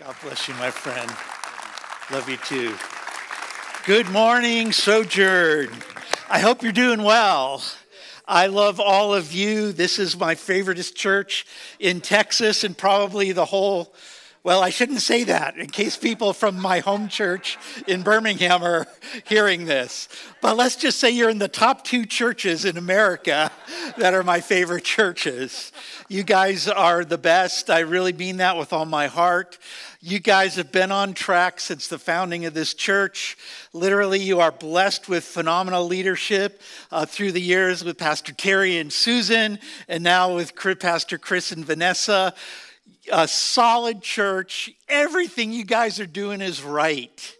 God bless you, my friend. Love you too. Good morning, Sojourn. I hope you're doing well. I love all of you. This is my favoriteest church in Texas and probably the whole well, I shouldn't say that in case people from my home church in Birmingham are hearing this. But let's just say you're in the top two churches in America that are my favorite churches. You guys are the best. I really mean that with all my heart. You guys have been on track since the founding of this church. Literally, you are blessed with phenomenal leadership uh, through the years with Pastor Terry and Susan, and now with Pastor Chris and Vanessa a solid church. Everything you guys are doing is right.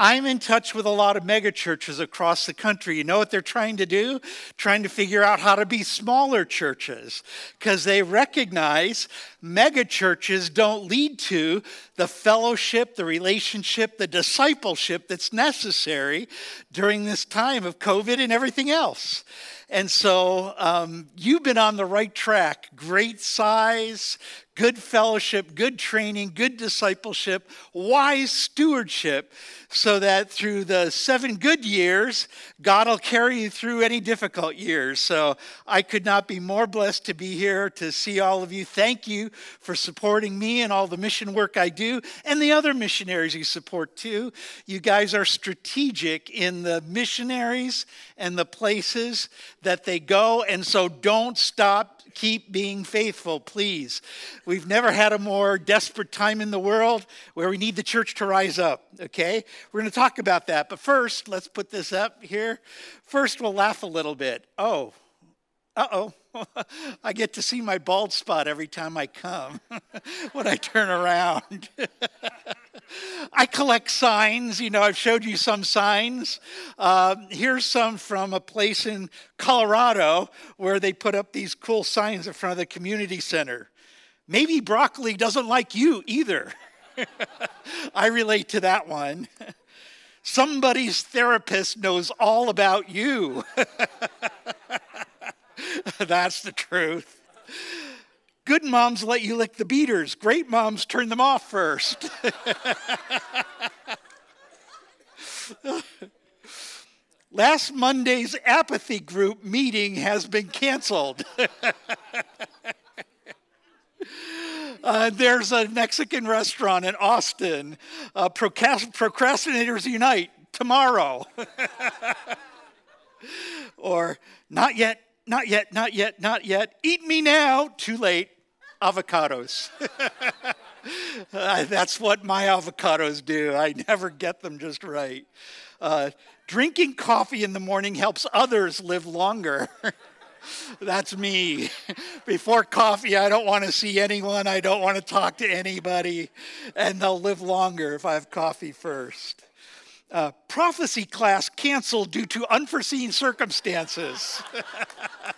I'm in touch with a lot of megachurches across the country. You know what they're trying to do? Trying to figure out how to be smaller churches because they recognize megachurches don't lead to the fellowship, the relationship, the discipleship that's necessary during this time of COVID and everything else. And so um, you've been on the right track. Great size, good fellowship, good training, good discipleship, wise stewardship, so that through the seven good years, God will carry you through any difficult years. So I could not be more blessed to be here to see all of you. Thank you for supporting me and all the mission work I do, and the other missionaries you support too. You guys are strategic in the missionaries and the places that they go, and so don't stop keep being faithful, please. We've never had a more desperate time in the world where we need the church to rise up, okay? We're going to talk about that. But first, let's put this up here. First, we'll laugh a little bit. Oh, uh oh. I get to see my bald spot every time I come when I turn around. I collect signs. You know, I've showed you some signs. Uh, here's some from a place in Colorado where they put up these cool signs in front of the community center. Maybe broccoli doesn't like you either. I relate to that one. Somebody's therapist knows all about you. That's the truth. Good moms let you lick the beaters. Great moms turn them off first. Last Monday's apathy group meeting has been canceled. Uh, there's a Mexican restaurant in Austin. Uh, procrastinators Unite tomorrow. or not yet, not yet, not yet, not yet. Eat me now. Too late. Avocados. uh, that's what my avocados do. I never get them just right. Uh, drinking coffee in the morning helps others live longer. That's me. Before coffee, I don't want to see anyone. I don't want to talk to anybody. And they'll live longer if I have coffee first. Uh, prophecy class canceled due to unforeseen circumstances.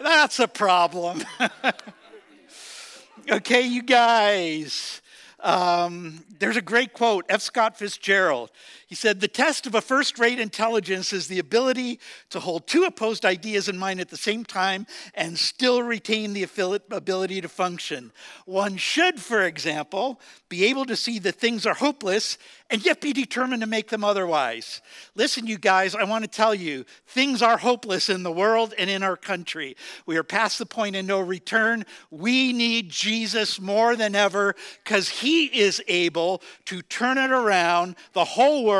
That's a problem. okay, you guys. Um, there's a great quote, F. Scott Fitzgerald. He said, The test of a first rate intelligence is the ability to hold two opposed ideas in mind at the same time and still retain the ability to function. One should, for example, be able to see that things are hopeless and yet be determined to make them otherwise. Listen, you guys, I want to tell you things are hopeless in the world and in our country. We are past the point of no return. We need Jesus more than ever because he is able to turn it around, the whole world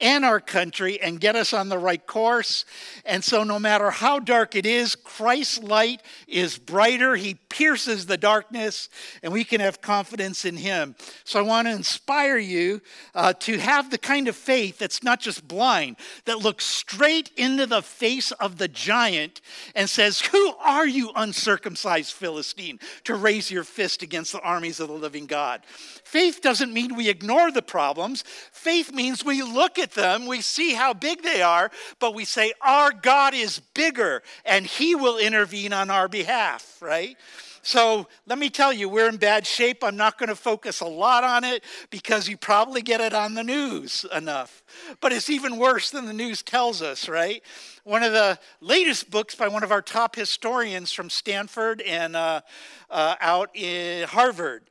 and our country, and get us on the right course. And so, no matter how dark it is, Christ's light is brighter. He pierces the darkness, and we can have confidence in him. So, I want to inspire you uh, to have the kind of faith that's not just blind, that looks straight into the face of the giant and says, Who are you, uncircumcised Philistine, to raise your fist against the armies of the living God? Faith doesn't mean we ignore the problems. Faith means we look at them, we see how big they are, but we say, Our God is bigger and He will intervene on our behalf, right? So let me tell you, we're in bad shape. I'm not going to focus a lot on it because you probably get it on the news enough. But it's even worse than the news tells us, right? One of the latest books by one of our top historians from Stanford and uh, uh, out in Harvard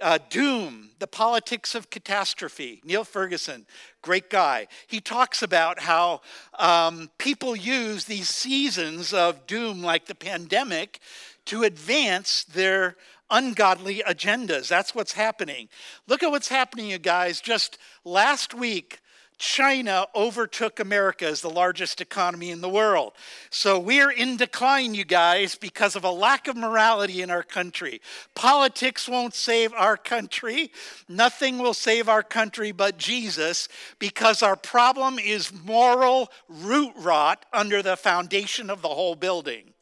uh, Doom, The Politics of Catastrophe. Niall Ferguson, great guy. He talks about how um, people use these seasons of doom, like the pandemic, to advance their ungodly agendas. That's what's happening. Look at what's happening, you guys. Just last week, China overtook America as the largest economy in the world. So we're in decline, you guys, because of a lack of morality in our country. Politics won't save our country. Nothing will save our country but Jesus because our problem is moral root rot under the foundation of the whole building.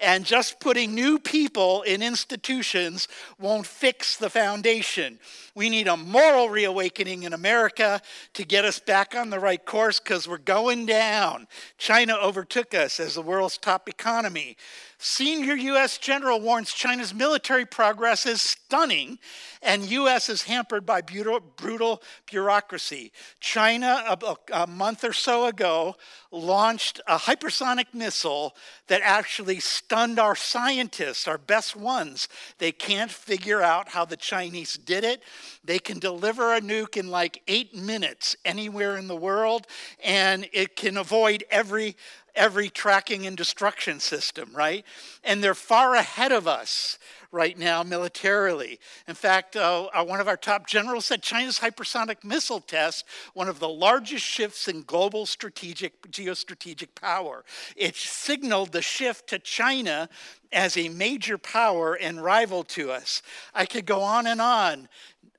And just putting new people in institutions won't fix the foundation. We need a moral reawakening in America to get us back on the right course because we're going down. China overtook us as the world's top economy. Senior U.S. general warns China's military progress is stunning and U.S. is hampered by brutal, bureaucracy. China, a month or so ago, launched a hypersonic missile that actually stunned our scientists, our best ones. They can't figure out how the Chinese did it. They can deliver a nuke in like eight minutes anywhere in the world, and it can avoid every every tracking and destruction system, right? And they're far ahead of us right now militarily. In fact, uh, uh, one of our top generals said China's hypersonic missile test, one of the largest shifts in global strategic geostrategic power. It signaled the shift to China as a major power and rival to us. I could go on and on.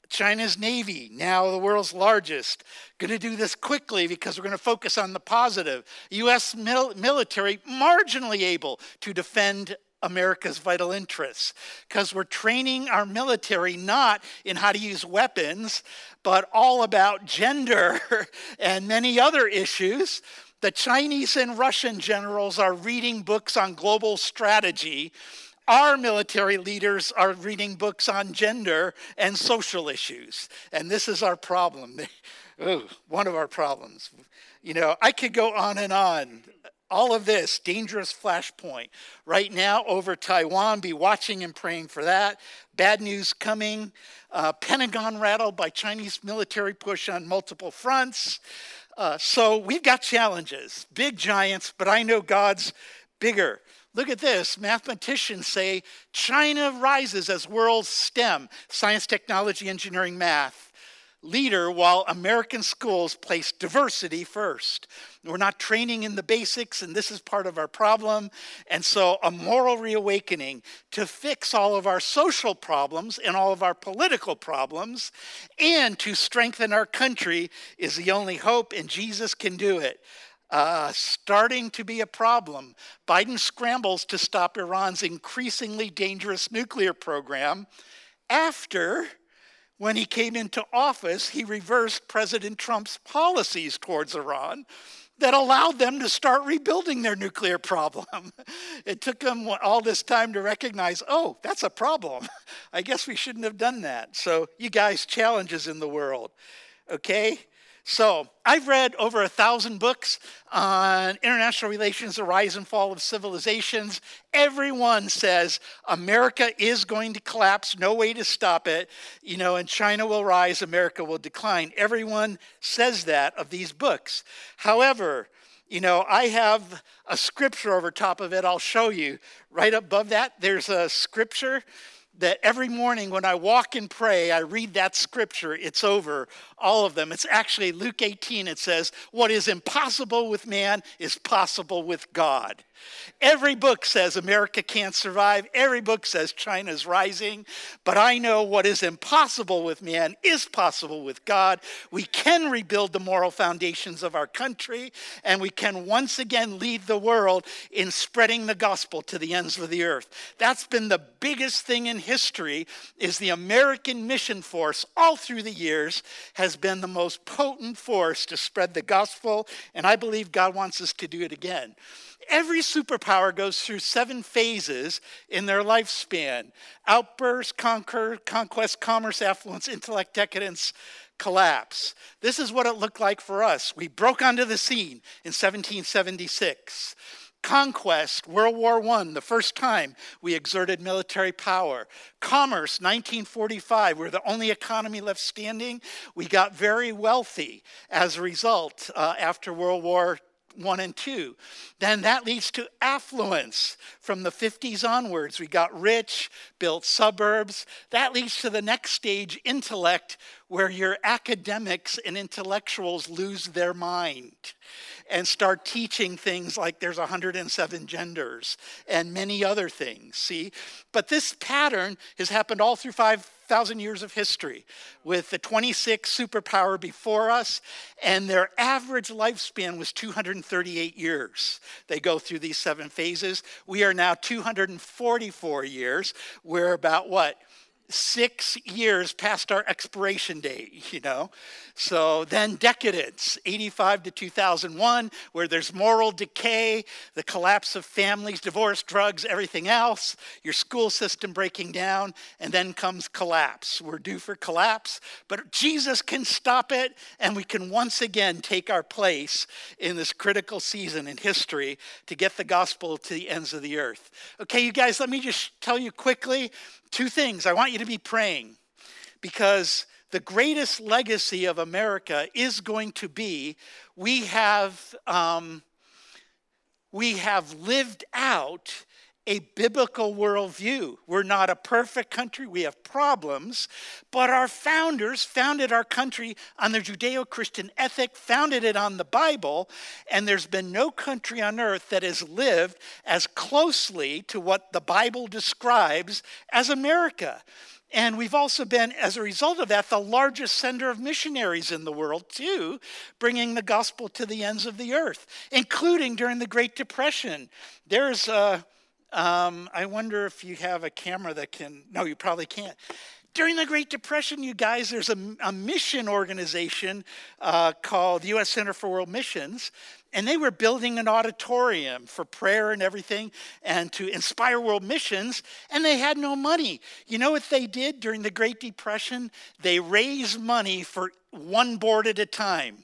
China's Navy, now the world's largest. Going to do this quickly because we're going to focus on the positive. U.S. Mil- military marginally able to defend America's vital interests because we're training our military not in how to use weapons, but all about gender and many other issues. The Chinese and Russian generals are reading books on global strategy our military leaders are reading books on gender and social issues. And this is our problem. Ooh, one of our problems. You know, I could go on and on. All of this, dangerous flashpoint. Right now, over Taiwan, be watching and praying for that. Bad news coming. Uh, Pentagon rattled by Chinese military push on multiple fronts. Uh, so we've got challenges, big giants, but I know God's bigger. Look at this. Mathematicians say China rises as world STEM, science, technology, engineering, math leader, while American schools place diversity first. We're not training in the basics, and this is part of our problem. And so, a moral reawakening to fix all of our social problems and all of our political problems and to strengthen our country is the only hope, and Jesus can do it uh, starting to be a problem. Biden scrambles to stop Iran's increasingly dangerous nuclear program after, when he came into office, he reversed President Trump's policies towards Iran that allowed them to start rebuilding their nuclear problem. It took them all this time to recognize, oh, that's a problem. I guess we shouldn't have done that. So, you guys, challenges in the world, okay? So, I've read over a thousand books on international relations, the rise and fall of civilizations. Everyone says America is going to collapse, no way to stop it. You know, and China will rise, America will decline. Everyone says that of these books. However, you know, I have a scripture over top of it. I'll show you. Right above that, there's a scripture that every morning when I walk and pray, I read that scripture. It's over all of them. It's actually Luke 18. It says, What is impossible with man is possible with God. Every book says America can't survive. Every book says China's rising. But I know what is impossible with man is possible with God. We can rebuild the moral foundations of our country, and we can once again lead the world in spreading the gospel to the ends of the earth. That's been the biggest thing in history is the American mission force all through the years has been the most potent force to spread the gospel, and I believe God wants us to do it again every superpower goes through seven phases in their lifespan outburst, conquer, conquest, commerce, affluence, intellect, decadence, collapse. This is what it looked like for us. We broke onto the scene in 1776. Conquest, World War I, the first time we exerted military power. Commerce, 1945, we're the only economy left standing. We got very wealthy as a result uh, after World War 1 and 2. Then that leads to affluence from the 50s onwards. We got rich, built suburbs. That leads to the next stage, intellect, where your academics and intellectuals lose their mind and start teaching things like there's 107 genders and many other things. See? But this pattern has happened all through 5,000 years of history with the 26 superpower before us, and their average lifespan was 238 years. They go through these seven phases. We are now 244 years. We're about what? Six years past our expiration date, you know. So then decadence, 85 to 2001, where there's moral decay, the collapse of families, divorce, drugs, everything else, your school system breaking down, and then comes collapse. We're due for collapse, but Jesus can stop it, and we can once again take our place in this critical season in history to get the gospel to the ends of the earth. Okay, you guys, let me just tell you quickly Two things. I want you to be praying because the greatest legacy of America is going to be we have, um, we have lived out a biblical worldview. We're not a perfect country, we have problems, but our founders founded our country on the Judeo Christian ethic, founded it on the Bible, and there's been no country on earth that has lived as closely to what the Bible describes as America. And we've also been, as a result of that, the largest sender of missionaries in the world, too, bringing the gospel to the ends of the earth, including during the Great Depression. There's a um, I wonder if you have a camera that can, no, you probably can't. During the Great Depression, you guys, there's a, a mission organization uh, called U.S. Center for World Missions, and they were building an auditorium for prayer and everything and to inspire world missions, and they had no money. You know what they did during the Great Depression? They raised money for one board at a time.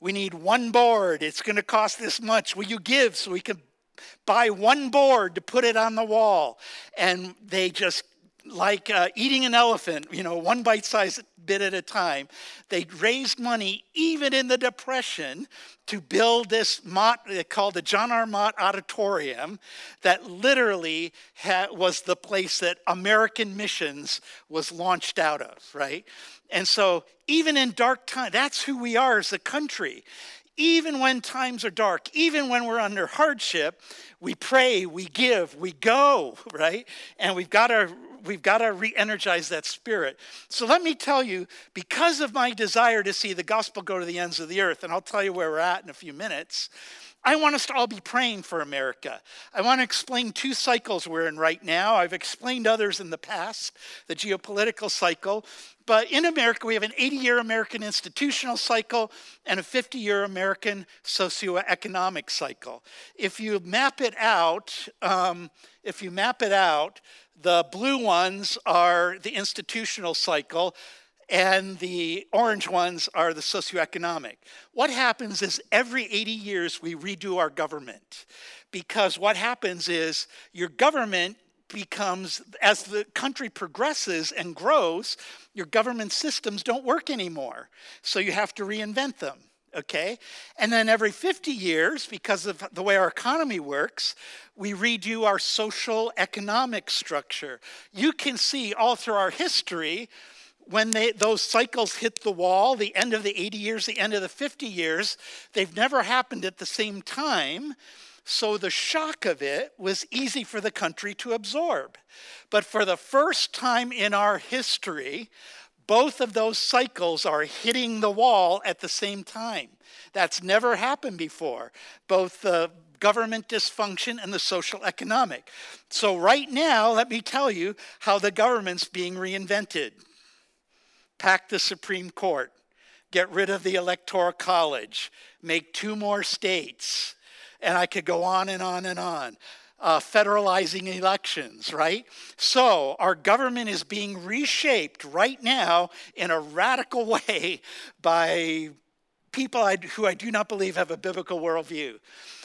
We need one board. It's going to cost this much. Will you give so we can buy one board to put it on the wall. And they just, like uh, eating an elephant, you know, one bite sized bit at a time, they raised money even in the Depression to build this Mott, called the John R. Mott Auditorium, that literally was the place that American missions was launched out of, right? And so, even in dark times, that's who we are as a country even when times are dark, even when we're under hardship, we pray, we give, we go, right? And we've got to we've got to re-energize that spirit. So let me tell you, because of my desire to see the gospel go to the ends of the earth, and I'll tell you where we're at in a few minutes, I want us to all be praying for America. I want to explain two cycles we're in right now. I've explained others in the past, the geopolitical cycle. But in America, we have an 80 year American institutional cycle and a 50 year American socioeconomic cycle. If you map it out, um, if you map it out, the blue ones are the institutional cycle, and the orange ones are the socioeconomic. What happens is every 80 years we redo our government because what happens is your government becomes, as the country progresses and grows, your government systems don't work anymore. So you have to reinvent them okay? And then every 50 years, because of the way our economy works, we redo our social economic structure. You can see all through our history when they, those cycles hit the wall, the end of the 80 years, the end of the 50 years, they've never happened at the same time. So the shock of it was easy for the country to absorb. But for the first time in our history, both of those cycles are hitting the wall at the same time. That's never happened before. Both the government dysfunction and the social economic. So, right now, let me tell you how the government's being reinvented pack the Supreme Court, get rid of the Electoral College, make two more states, and I could go on and on and on. Uh, federalizing elections, right? So our government is being reshaped right now in a radical way by people I, who I do not believe have a biblical worldview.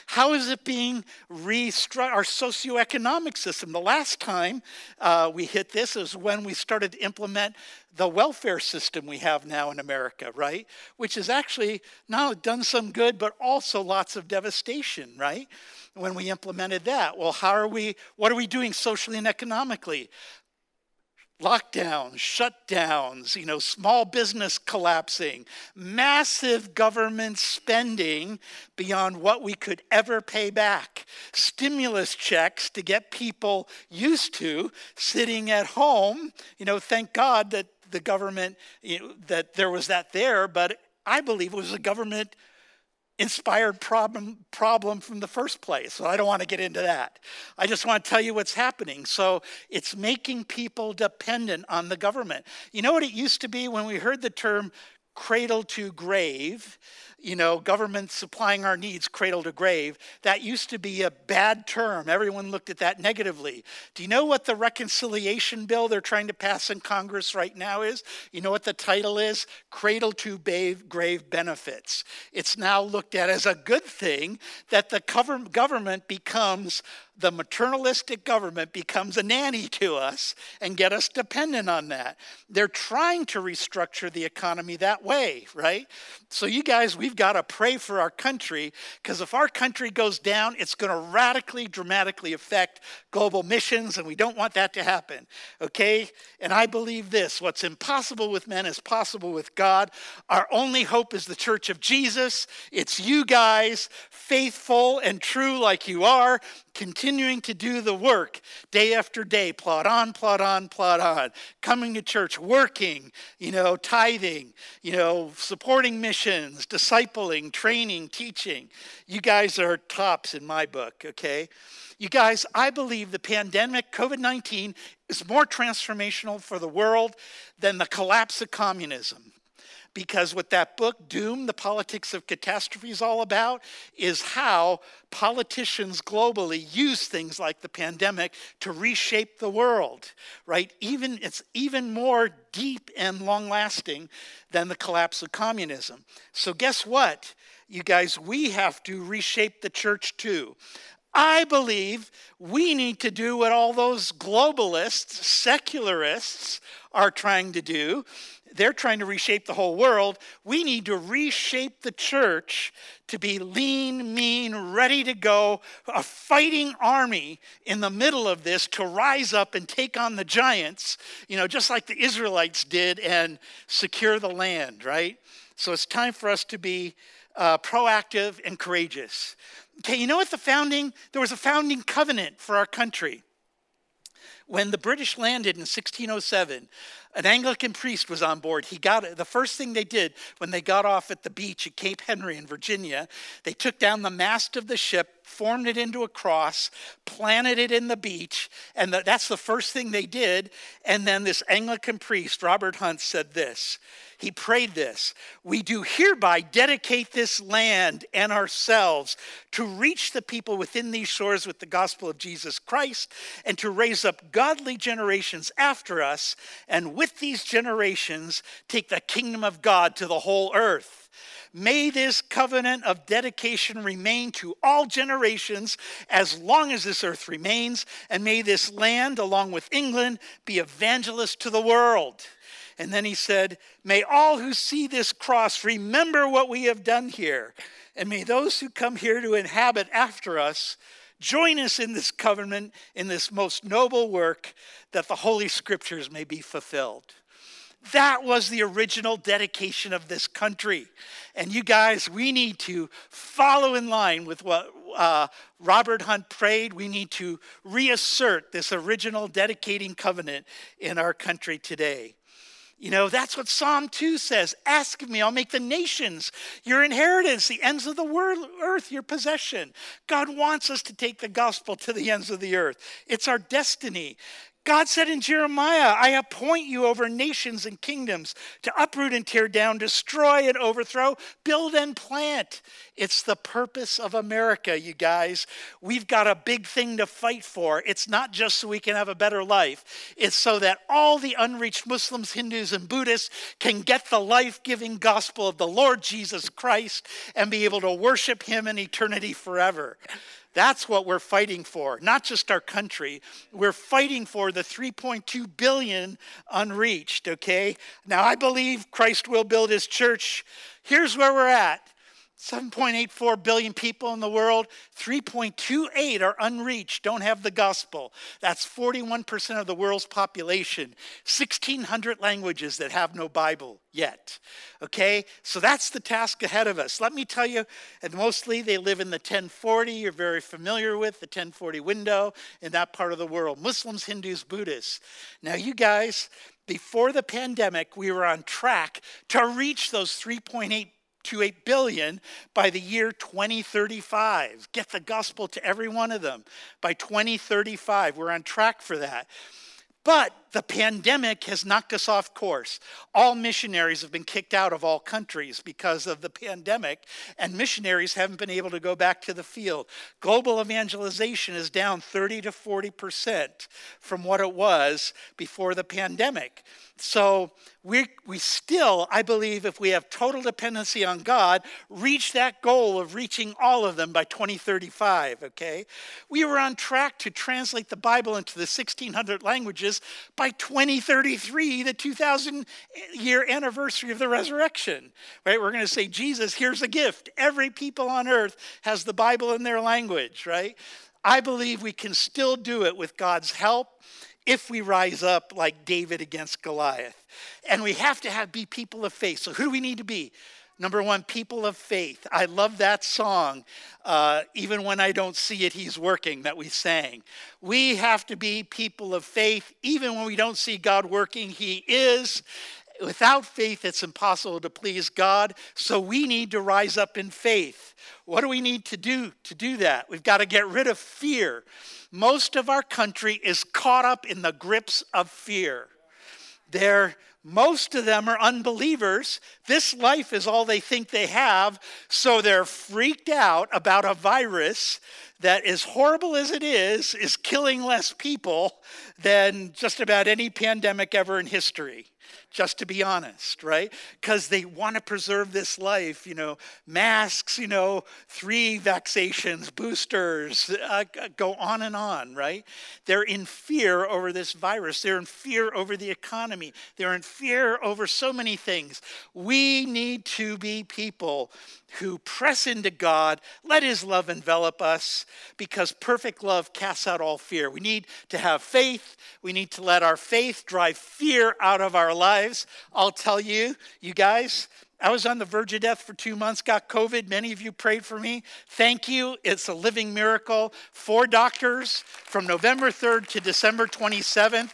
How is it being restructured? Our socioeconomic system. The last time uh, we hit this is when we started to implement the welfare system we have now in America, right? Which has actually not done some good, but also lots of devastation, right? When we implemented that. Well, how are we, what are we doing socially and economically? Lockdowns, shutdowns, you know, small business collapsing, massive government spending beyond what we could ever pay back, stimulus checks to get people used to sitting at home. You know, thank God that the government, you know, that there was that there, but I believe it was a government inspired problem problem from the first place. So I don't want to get into that. I just want to tell you what's happening. So it's making people dependent on the government. You know what it used to be when we heard the term cradle to grave? You know, government supplying our needs cradle to grave, that used to be a bad term. Everyone looked at that negatively. Do you know what the reconciliation bill they're trying to pass in Congress right now is? You know what the title is? Cradle to grave benefits. It's now looked at as a good thing that the government becomes the maternalistic government becomes a nanny to us and get us dependent on that. They're trying to restructure the economy that way, right? So, you guys, we've got to pray for our country because if our country goes down, it's going to radically, dramatically affect global missions, and we don't want that to happen, okay? And I believe this what's impossible with men is possible with God. Our only hope is the church of Jesus. It's you guys, faithful and true like you are continuing to do the work day after day, plod on, plod on, plod on, coming to church, working, you know, tithing, you know, supporting missions, discipling, training, teaching. You guys are tops in my book, okay? You guys, I believe the pandemic, COVID 19, is more transformational for the world than the collapse of communism because what that book, Doom, The Politics of Catastrophe, is all about is how politicians globally use things like the pandemic to reshape the world, right? Even it's even more deep and long lasting than the collapse of communism. So guess what? You guys, we have to reshape the church too. I believe we need to do what all those globalists, secularists are trying to do they're trying to reshape the whole world. We need to reshape the church to be lean, mean, ready to go, a fighting army in the middle of this to rise up and take on the giants, you know, just like the Israelites did and secure the land, right? So it's time for us to be uh, proactive and courageous. Okay, you know what the founding, there was a founding covenant for our country. When the British landed in 1607, an Anglican priest was on board. He got the first thing they did when they got off at the beach at Cape Henry in Virginia, they took down the mast of the ship, formed it into a cross, planted it in the beach, and the, that's the first thing they did. And then this Anglican priest, Robert Hunt, said this he prayed this We do hereby dedicate this land and ourselves to reach the people within these shores with the gospel of Jesus Christ and to raise up godly generations after us, and with these generations, take the kingdom of God to the whole earth. May this covenant of dedication remain to all generations as long as this earth remains, and may this land, along with England, be evangelist to the world. And then he said, May all who see this cross remember what we have done here. And may those who come here to inhabit after us join us in this covenant, in this most noble work, that the Holy Scriptures may be fulfilled. That was the original dedication of this country. And you guys, we need to follow in line with what uh, Robert Hunt prayed. We need to reassert this original dedicating covenant in our country today. You know, that's what Psalm 2 says. Ask of me, I'll make the nations your inheritance, the ends of the world, earth your possession. God wants us to take the gospel to the ends of the earth. It's our destiny. God said in Jeremiah, I appoint you over nations and kingdoms to uproot and tear down, destroy and overthrow, build and plant. It's the purpose of America, you guys. We've got a big thing to fight for. It's not just so we can have a better life, it's so that all the unreached Muslims, Hindus, and Buddhists can get the life giving gospel of the Lord Jesus Christ and be able to worship Him in eternity forever. That's what we're fighting for, not just our country. We're fighting for the 3.2 billion unreached, okay? Now, I believe Christ will build his church. Here's where we're at 7.84 billion people in the world, 3.28 are unreached, don't have the gospel. That's 41% of the world's population. 1,600 languages that have no Bible yet. Okay, so that's the task ahead of us. Let me tell you, and mostly they live in the 1040, you're very familiar with the 1040 window in that part of the world Muslims, Hindus, Buddhists. Now, you guys, before the pandemic, we were on track to reach those 3.8 8 billion by the year 2035. Get the gospel to every one of them by 2035. We're on track for that. But the pandemic has knocked us off course. All missionaries have been kicked out of all countries because of the pandemic, and missionaries haven't been able to go back to the field. Global evangelization is down 30 to 40% from what it was before the pandemic. So we, we still, I believe, if we have total dependency on God, reach that goal of reaching all of them by 2035, okay? We were on track to translate the Bible into the 1600 languages by 2033, the 2000 year anniversary of the resurrection, right? We're going to say, Jesus, here's a gift. Every people on earth has the Bible in their language, right? I believe we can still do it with God's help if we rise up like David against Goliath. And we have to have be people of faith. So who do we need to be? Number one, people of faith. I love that song, uh, even when I don't see it, he's working, that we sang. We have to be people of faith, even when we don't see God working, he is. Without faith, it's impossible to please God. So we need to rise up in faith. What do we need to do to do that? We've got to get rid of fear. Most of our country is caught up in the grips of fear. They're most of them are unbelievers. This life is all they think they have, so they're freaked out about a virus that, as horrible as it is, is killing less people than just about any pandemic ever in history just to be honest, right? Because they want to preserve this life, you know, masks, you know, three vaccinations, boosters, uh, go on and on, right? They're in fear over this virus. They're in fear over the economy. They're in fear over so many things. We need to be people who press into God, let His love envelop us, because perfect love casts out all fear. We need to have faith. We need to let our faith drive fear out of our lives. I'll tell you, you guys, I was on the verge of death for two months, got COVID. Many of you prayed for me. Thank you. It's a living miracle. Four doctors from November 3rd to December 27th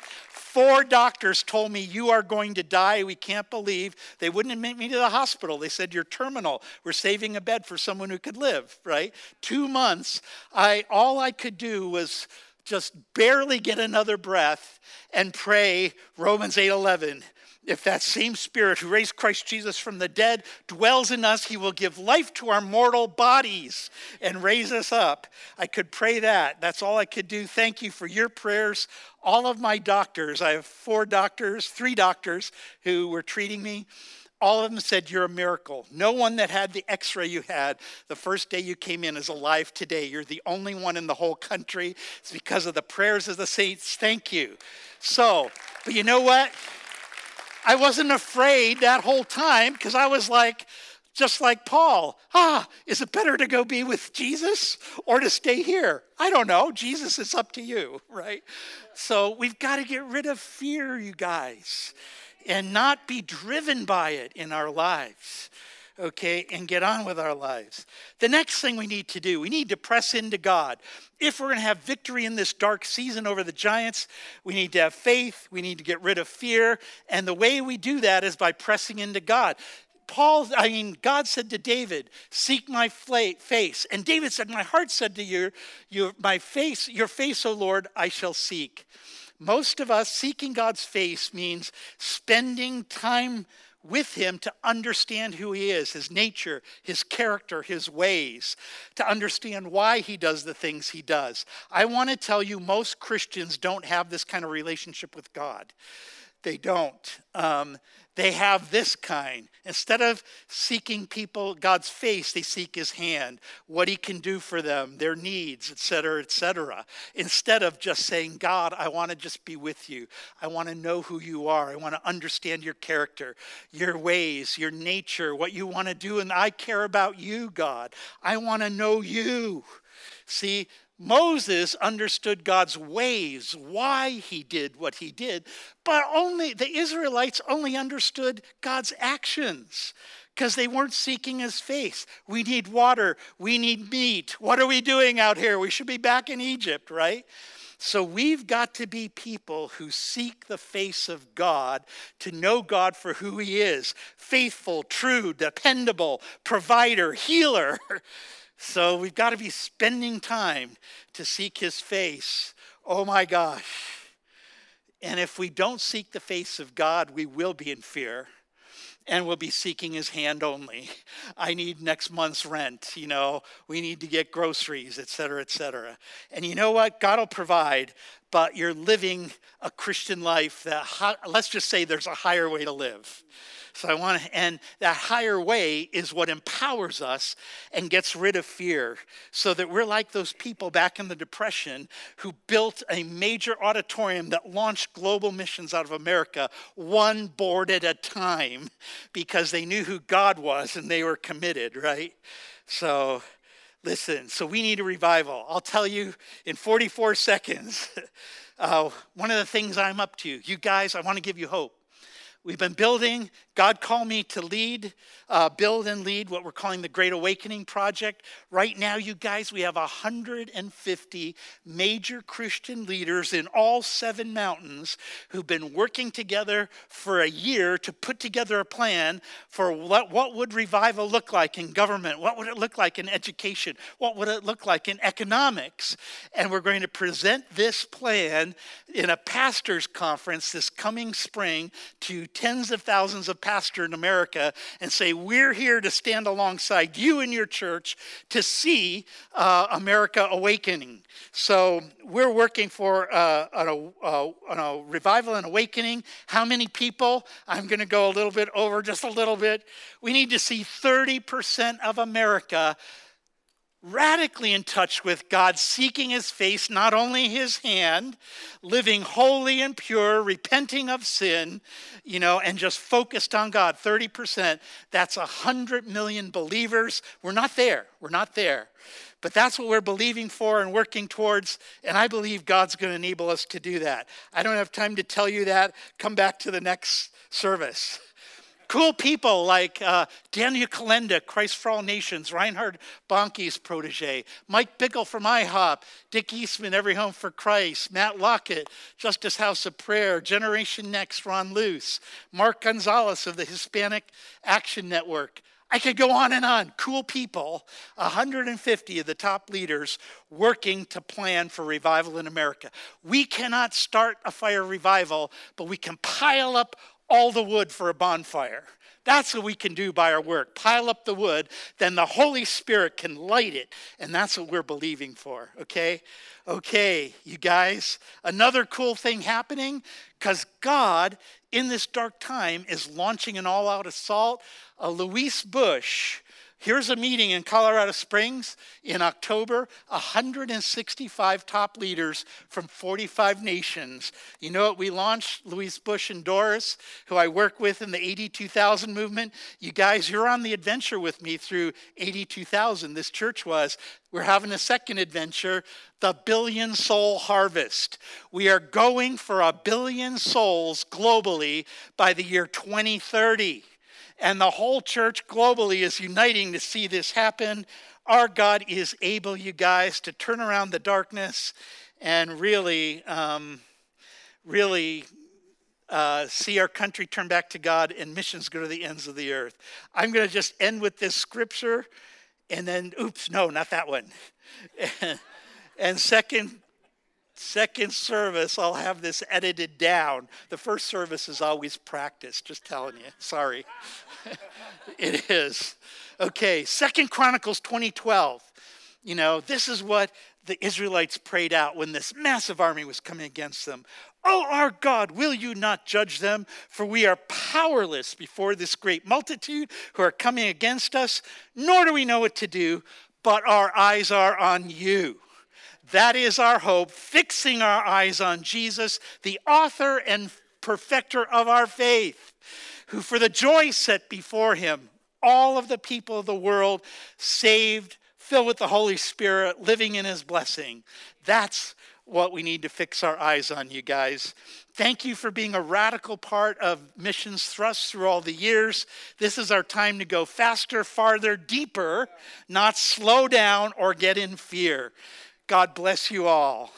Four doctors told me, You are going to die. We can't believe. They wouldn't admit me to the hospital. They said, You're terminal. We're saving a bed for someone who could live, right? Two months. I, all I could do was just barely get another breath and pray Romans 8 11 if that same Spirit who raised Christ Jesus from the dead dwells in us, he will give life to our mortal bodies and raise us up. I could pray that. That's all I could do. Thank you for your prayers. All of my doctors, I have four doctors, three doctors who were treating me. All of them said, You're a miracle. No one that had the x ray you had the first day you came in is alive today. You're the only one in the whole country. It's because of the prayers of the saints. Thank you. So, but you know what? I wasn't afraid that whole time because I was like, just like Paul, ah, is it better to go be with Jesus or to stay here? I don't know. Jesus, it's up to you, right? So we've got to get rid of fear, you guys, and not be driven by it in our lives okay, and get on with our lives. The next thing we need to do, we need to press into God. If we're going to have victory in this dark season over the giants, we need to have faith, we need to get rid of fear, and the way we do that is by pressing into God. Paul, I mean, God said to David, "Seek my face," and David said, "My heart said to you, your, my face, your face, O Lord, I shall seek." Most of us seeking God's face means spending time with him to understand who he is, his nature, his character, his ways, to understand why he does the things he does. I want to tell you, most Christians don't have this kind of relationship with God. They don't. Um, they have this kind. Instead of seeking people, God's face, they seek his hand, what he can do for them, their needs, etc., etc. Instead of just saying, God, I want to just be with you. I want to know who you are. I want to understand your character, your ways, your nature, what you want to do. And I care about you, God. I want to know you. See, Moses understood God's ways, why he did what he did, but only the Israelites only understood God's actions because they weren't seeking his face. We need water, we need meat. What are we doing out here? We should be back in Egypt, right? So we've got to be people who seek the face of God to know God for who he is faithful, true, dependable, provider, healer. So we've got to be spending time to seek his face. Oh my gosh. And if we don't seek the face of God, we will be in fear and we'll be seeking his hand only. I need next month's rent, you know, we need to get groceries, et cetera, et cetera. And you know what? God will provide, but you're living a Christian life that, let's just say there's a higher way to live. So I want to, and that higher way is what empowers us and gets rid of fear so that we're like those people back in the Depression who built a major auditorium that launched global missions out of America, one board at a time, because they knew who God was and they were committed, right? So, listen, so we need a revival. I'll tell you in 44 seconds. Uh, one of the things I'm up to, you guys, I want to give you hope. We've been building. God called me to lead, uh, build and lead what we're calling the Great Awakening Project. Right now, you guys, we have 150 major Christian leaders in all seven mountains who've been working together for a year to put together a plan for what, what would revival look like in government? What would it look like in education? What would it look like in economics? And we're going to present this plan in a pastor's conference this coming spring to tens of thousands of pastors in America and say, We're here to stand alongside you and your church to see uh, America awakening. So we're working for uh, a, a revival and awakening. How many people? I'm going to go a little bit over just a little bit. We need to see 30% of America radically in touch with God, seeking his face, not only his hand, living holy and pure, repenting of sin, you know, and just focused on God. 30%, that's 100 million believers. We're not there. We're not there. But that's what we're believing for and working towards, and I believe God's going to enable us to do that. I don't have time to tell you that. Come back to the next service cool people like uh, Daniel Kolenda, Christ for All Nations, Reinhard Bonnke's protege, Mike Bickle from IHOP, Dick Eastman, Every Home for Christ, Matt Lockett, Justice House of Prayer, Generation Next, Ron Luce, Mark Gonzalez of the Hispanic Action Network. I could go on and on. Cool people, 150 of the top leaders working to plan for revival in America. We cannot start a fire revival, but we can pile up all the wood for a bonfire. That's what we can do by our work. Pile up the wood, then the Holy Spirit can light it. And that's what we're believing for, okay? Okay, you guys, another cool thing happening because God, in this dark time, is launching an all out assault. A Luis Bush, Here's a meeting in Colorado Springs in October 165 top leaders from 45 nations. You know what? We launched Luis Bush and Doris, who I work with in the 82,000 movement. You guys, you're on the adventure with me through 82,000. This church was. We're having a second adventure, the billion soul harvest. We are going for a billion souls globally by the year 2030 and the whole church globally is uniting to see this happen. Our God is able, you guys, to turn around the darkness and really, um, really uh, see our country turn back to God and missions go to the ends of the earth. I'm going to just end with this scripture and then, oops, no, not that one. and second, second service, I'll have this edited down. The first service is always practice, just telling you. Sorry. it is. Okay, Second Chronicles 2012. You know, this is what the Israelites prayed out when this massive army was coming against them. Oh, our God, will you not judge them? For we are powerless before this great multitude who are coming against us, nor do we know what to do, but our eyes are on you. That is our hope, fixing our eyes on Jesus, the author and perfecter of our faith, who for the joy set before him, all of the people of the world saved, filled with the Holy Spirit, living in his blessing. That's what we need to fix our eyes on, you guys. Thank you for being a radical part of Missions Thrust through all the years. This is our time to go faster, farther, deeper, not slow down or get in fear. God bless you all.